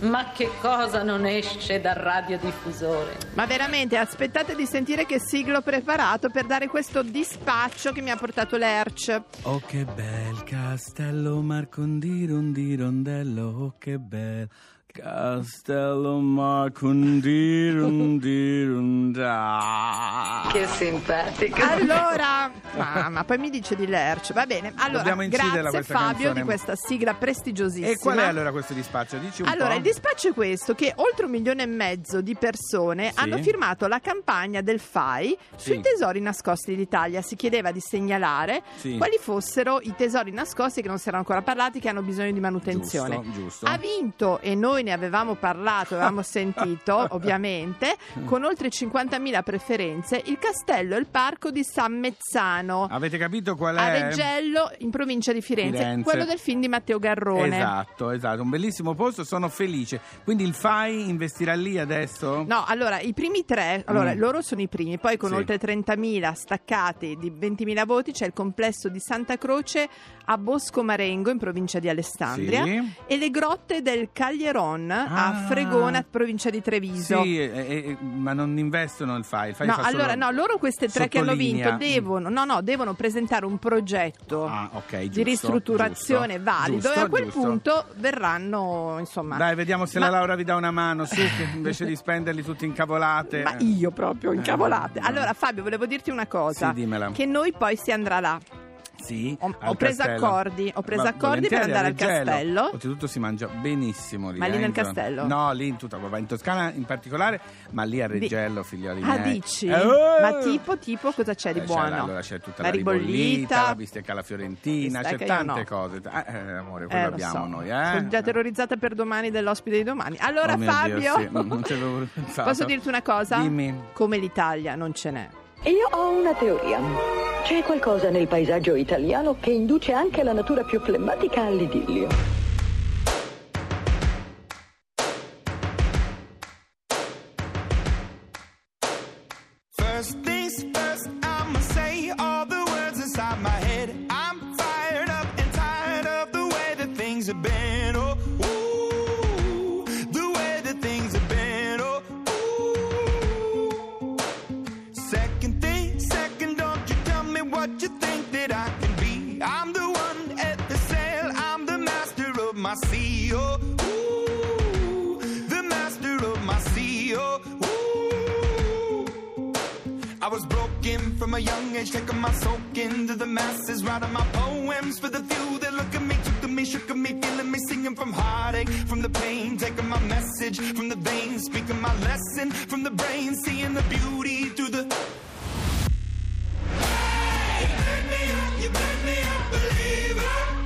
Ma che cosa non esce dal radiodiffusore? Ma veramente aspettate di sentire che siglo ho preparato per dare questo dispaccio che mi ha portato l'Erc. Oh che bel castello Marcondirondirondello, oh che bel castello Marcondirondirondà. Che simpatico. Allora, mamma, poi mi dice di Lerch. Va bene. Allora, grazie Fabio canzone. di questa sigla prestigiosissima. E qual è allora questo dispaccio? Dici un Allora, po'. il dispaccio è questo, che oltre un milione e mezzo di persone Sì. hanno firmato la campagna del FAI sui Sì. tesori nascosti d'Italia. Si chiedeva di segnalare Sì. quali fossero i tesori nascosti che non si erano ancora parlati, che hanno bisogno di manutenzione. Giusto, giusto. Ha vinto, e noi ne avevamo parlato, avevamo sentito, ovviamente, con oltre 50.000 preferenze, il castello e il parco di San Mezzano. Avete capito qual A è? Reggello, in provincia di Firenze, Firenze. quello del film di Matteo Garrone. Esatto, esatto, un bellissimo posto, sono felice. Quindi il FAI investirà lì adesso? No, allora i primi tre, allora Mm. loro sono i primi, poi con Sì. oltre 30.000 staccati di 20.000 voti c'è il complesso di Santa Croce a Bosco Marengo in provincia di Alessandria Sì. e le grotte del Caglieron a Ah. Fregona, provincia di Treviso. Sì, eh, eh, ma non investono il FAI. Il FAI No, allora no, loro queste tre che hanno vinto devono, no, no, devono presentare un progetto Ah, ok, di giusto, ristrutturazione giusto, valido giusto, e a quel punto verranno, insomma, Dai, vediamo se Ma- la Laura vi dà una mano, su, che invece di spenderli tutti incavolate. Ma io proprio incavolate. Eh, Allora, Fabio, volevo dirti una cosa: Sì, dimmela. che noi poi si andrà là. Sì, Ho- ho preso castello. accordi, ho preso Ma accordi per andare al castello. Oltretutto si mangia benissimo lì. Ma lì eh, nel castello? No, lì in tutta in Toscana in particolare, ma lì a Reggello, figlioli Ah, miei. dici? Eh, oh! Ma tipo, tipo, cosa c'è di Eh, c'è buono? la- allora c'è tutta La la, ribollita, ribollita. la bistecca alla fiorentina, Bistecca c'è tante no. cose. Eh, eh, amore, Eh, quello lo abbiamo so. noi, eh? Sono già terrorizzata per domani dell'ospite di domani. Allora, Oh Fabio, Dio, sì, non pensato. posso dirti una cosa? Dimmi. Come l'Italia non ce n'è. Io ho una teoria. C'è qualcosa nel paesaggio italiano che induce anche la natura più flemmatica all'idillio. Oh, ooh, the master of my. Oh, ooh. I was broken from a young age, taking my soak into the masses, writing my poems for the few that look at me, took at me, shook at me, feeling me, singing from heartache, from the pain, taking my message from the veins, speaking my lesson from the brain, seeing the beauty through the. Hey, you me you me up, believer.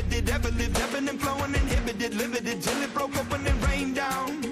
Did. Ever lived, ebbing and flowing, inhibited, limited till it broke open and rained down.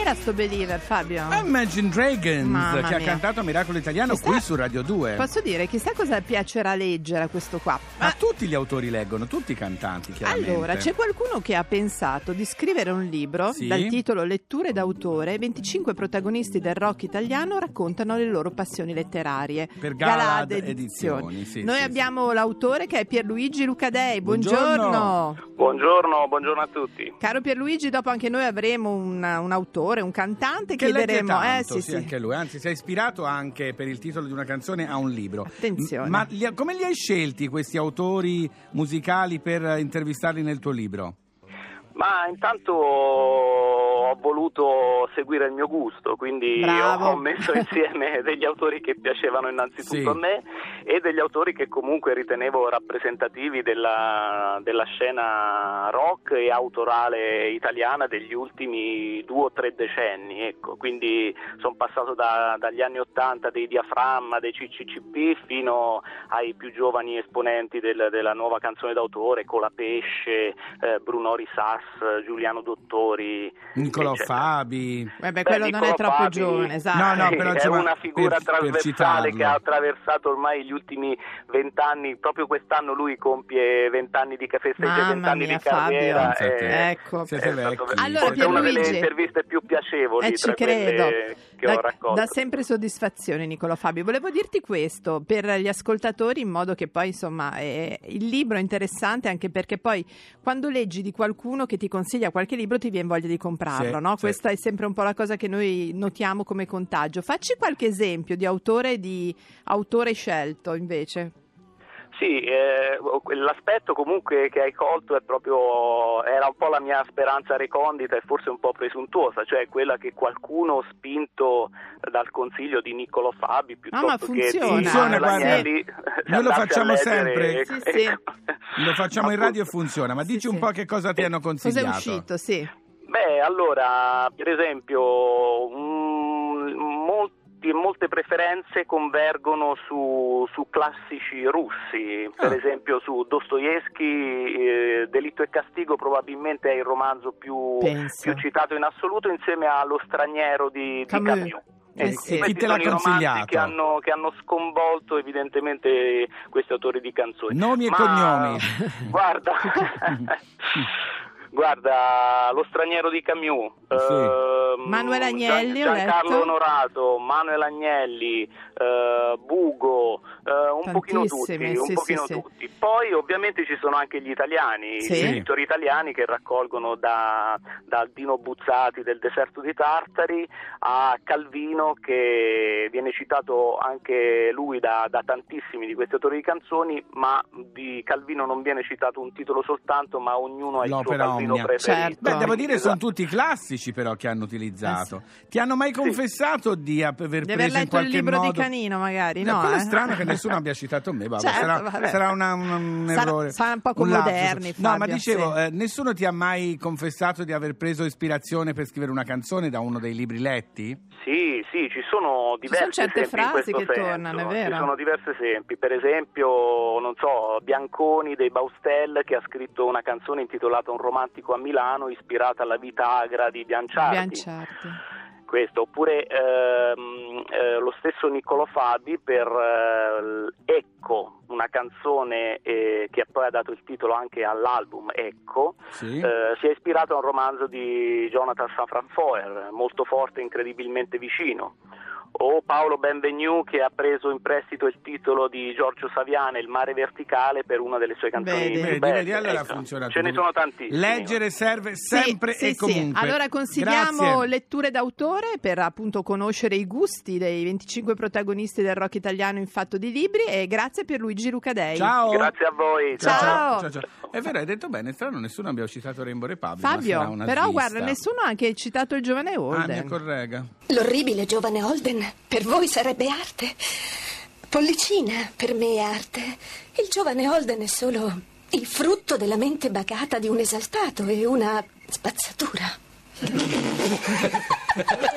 Era sto Believer, Fabio? Imagine Dragons Mamma che ha mia. cantato Miracolo Italiano Chissà- qui su Radio 2. Posso dire, chissà cosa piacerà leggere a questo qua. Ma tutti gli autori leggono, tutti i cantanti, chiaramente. Allora, c'è qualcuno che ha pensato di scrivere un libro Sì. dal titolo Letture d'autore. 25 protagonisti del rock italiano raccontano le loro passioni letterarie. Per Galad Galad Edizioni, sì, Noi sì, abbiamo l'autore che è Pierluigi Lucadei. Buongiorno. Buongiorno. Buongiorno, buongiorno a tutti. Caro Pierluigi, dopo anche noi avremo un, un autore, un cantante. Che chiederemo. tanto, eh, sì, anche lui. Anzi, si è ispirato anche per il titolo di una canzone a un libro. Attenzione. M- Ma li come li hai scelti questi autori musicali per eh, intervistarli nel tuo libro? Ma intanto ho voluto seguire il mio gusto, quindi Bravo. ho messo insieme degli autori che piacevano innanzitutto Sì. a me e degli autori che comunque ritenevo rappresentativi della, della scena rock e autorale italiana degli ultimi due o tre decenni. Ecco. Quindi sono passato da- dagli anni Ottanta dei Diaframma, dei CCCP fino ai più giovani esponenti del- della nuova canzone d'autore, Colapesce, eh, Bruno Risas, Giuliano Dottori. Niccolò eccetera. Fabi. Vabbè, Beh, quello non è Niccolò troppo Fabi- giovane, esatto. No, no, però, è insomma, una figura per- per trasversale che citarlo. ha attraversato ormai gli ultimi vent'anni, proprio quest'anno lui compie vent'anni di festeggia Mamma vent'anni mia, di carriera. Fabio. eh, Ecco. Siete è stato- vecchi. Allora, forse una delle interviste più piacevoli Eh, ci tra credo. che ho Da, raccolto. dà sempre soddisfazione Nicola Fabio. Volevo dirti questo per gli ascoltatori in modo che poi insomma eh, il libro è interessante anche perché poi quando leggi di qualcuno che ti consiglia qualche libro ti viene voglia di comprarlo, Sì, no? sì. Questa è sempre un po' la cosa che noi notiamo come contagio. Facci qualche esempio di autore di autore scelto invece. Sì, eh, l'aspetto comunque che hai colto è proprio, era un po' la mia speranza recondita e forse un po' presuntuosa, cioè quella che qualcuno spinto dal consiglio di Niccolo Fabi Ah, ma piuttosto che di funziona. Funziona. Agnelli, Noi lo facciamo sempre. Sì, sì. Lo facciamo in radio e funziona, ma dici sì. un po' che cosa ti hanno Cos'è consigliato. uscito? Sì. Beh, allora, per esempio, mm, molti- molte preferenze convergono su, su classici russi, per Ah. esempio su Dostoevsky, eh, Delitto e Castigo probabilmente è il romanzo più, più citato in assoluto insieme a Lo straniero di, di Camus. Eh Eh, sì. Chi te l'ha consigliato? Che hanno, che hanno sconvolto evidentemente questi autori di canzoni. Nomi e Ma- cognomi. Guarda, guarda, lo straniero di Camus, Sì. ehm, Manuel Agnelli, Gian- Giancarlo letto. Onorato, Manuel Agnelli, eh, Bugo, eh, un pochino tutti, un sì, pochino sì, sì. tutti. Poi ovviamente ci sono anche gli italiani, Sì. gli scrittori italiani che raccolgono da, da Dino Buzzati del deserto di Tartari a Calvino che viene citato anche lui da, da tantissimi di questi autori di canzoni, ma di Calvino non viene citato un titolo soltanto, ma ognuno ha il suo Calvino preferito. Certo. Beh, devo dire, sono Esatto. tutti classici però che hanno utilizzato. Eh Ti hanno mai confessato di aver Di preso aver in letto il libro modo... di Canino magari, Eh, no? è eh? strano che nessuno abbia citato me, Certo, sarà, sarà una- un, un Sarà- errore. sarà un po' con lapsus. moderni, No, ma Fabio, dicevo, sì. eh, nessuno ti ha mai confessato di aver preso ispirazione per scrivere una canzone da uno dei libri letti? Sì, sì, ci sono diversi sono certe frasi che senso. tornano, è vero. Ci sono diversi esempi, per esempio, non so, Bianconi dei Baustel che ha scritto una canzone intitolata Un romantico a Milano ispirata alla vita agra di Bianciardi. Bianciardi. Questo, oppure ehm, eh, lo stesso Niccolò Fabi per eh, Ecco, una canzone eh, che poi ha dato il titolo anche all'album Ecco, Sì. eh, si è ispirato a un romanzo di Jonathan Safran Foer, molto forte e incredibilmente vicino. O Paolo Benvenu che ha preso in prestito il titolo di Giorgio Saviane, Il mare verticale, per una delle sue canzoni Vedi. più Vedi, vedi, allora Ecco, funziona Ce ne sono tantissimi. Leggere serve Sì, sempre sì, e sì. comunque. Allora consigliamo Grazie. letture d'autore per appunto conoscere i gusti dei 25 protagonisti del rock italiano in fatto di libri e grazie per Luigi Lucadei. Ciao. Grazie a voi. Ciao. Ciao, ciao. È vero, hai detto bene, strano, nessuno abbia citato Rainbow Republic. ma sarà Fabio, una però svista. guarda, nessuno ha anche citato il giovane Ah, Holden. corregga. L'orribile giovane Holden per voi sarebbe arte. Pollicina per me è arte. Il giovane Holden è solo il frutto della mente bacata di un esaltato e una spazzatura.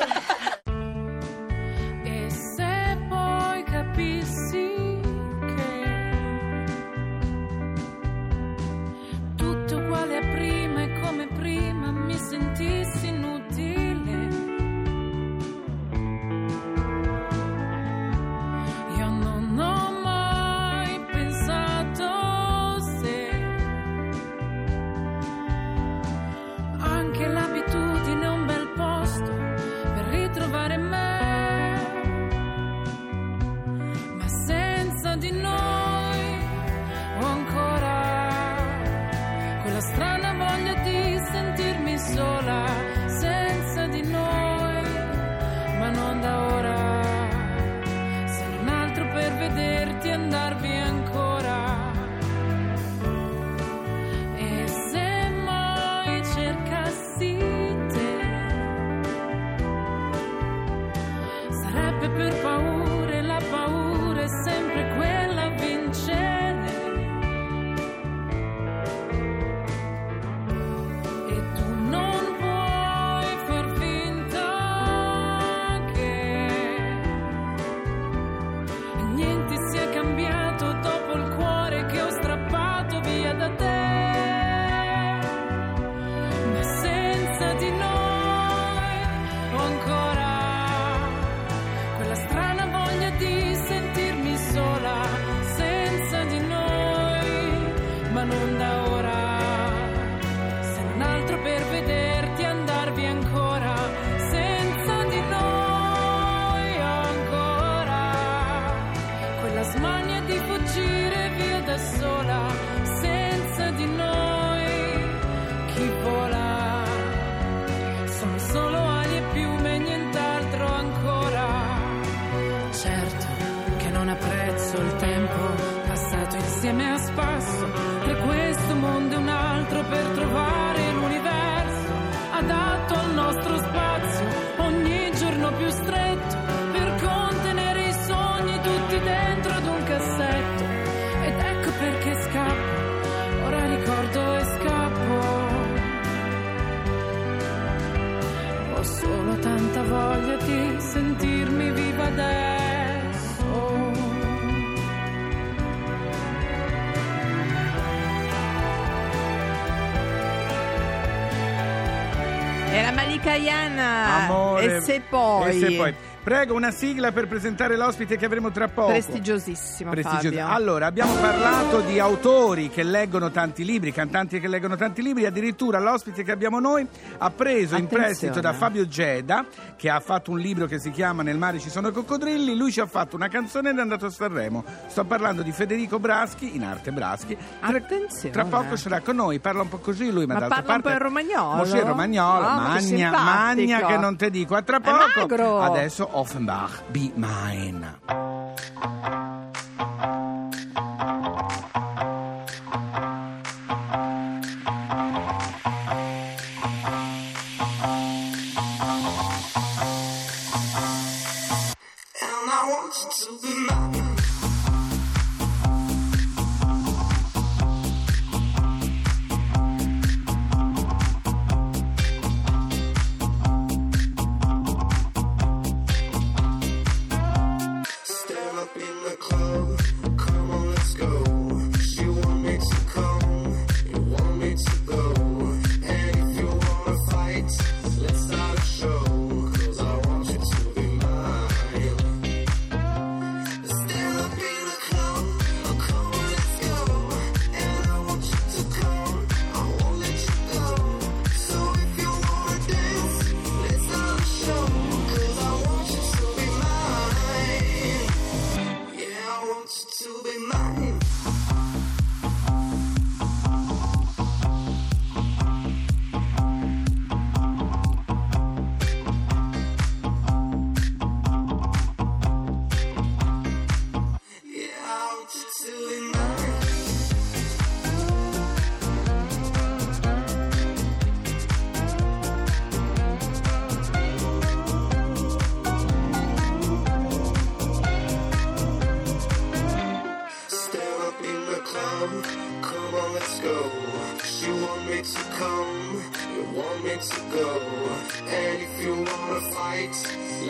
Cayenne Amore, e se poi. E se poi. Prego una sigla per presentare l'ospite che avremo tra poco. Prestigiosissimo. Prestigioso. Fabio. Allora, abbiamo parlato di autori che leggono tanti libri, cantanti che leggono tanti libri. Addirittura l'ospite che abbiamo noi ha preso Attenzione. in prestito da Fabio Geda, che ha fatto un libro che si chiama Nel mare ci sono i coccodrilli. Lui ci ha fatto una canzone ed è andato a Sanremo. Sto parlando di Federico Braschi, in arte Braschi. Attenzione. Tra, poco sarà con noi. Parla un po' così lui, ma, ma d'altra parte. Ma parla un po' in romagnolo. Mosè romagnolo, no, magna, che magna che non te dico. A tra poco. Adesso Offenbach, be mine. And I want you to be mine.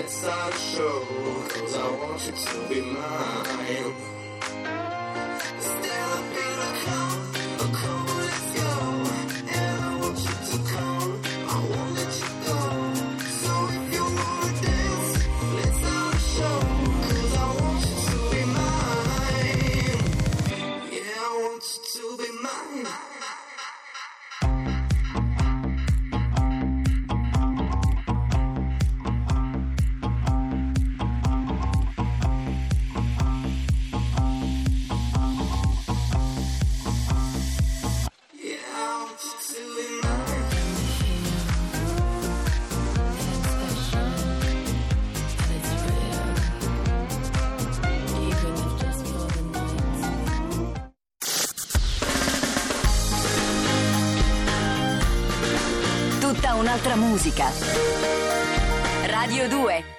it's our show Cause I want you to be mine. Musica. Radio 2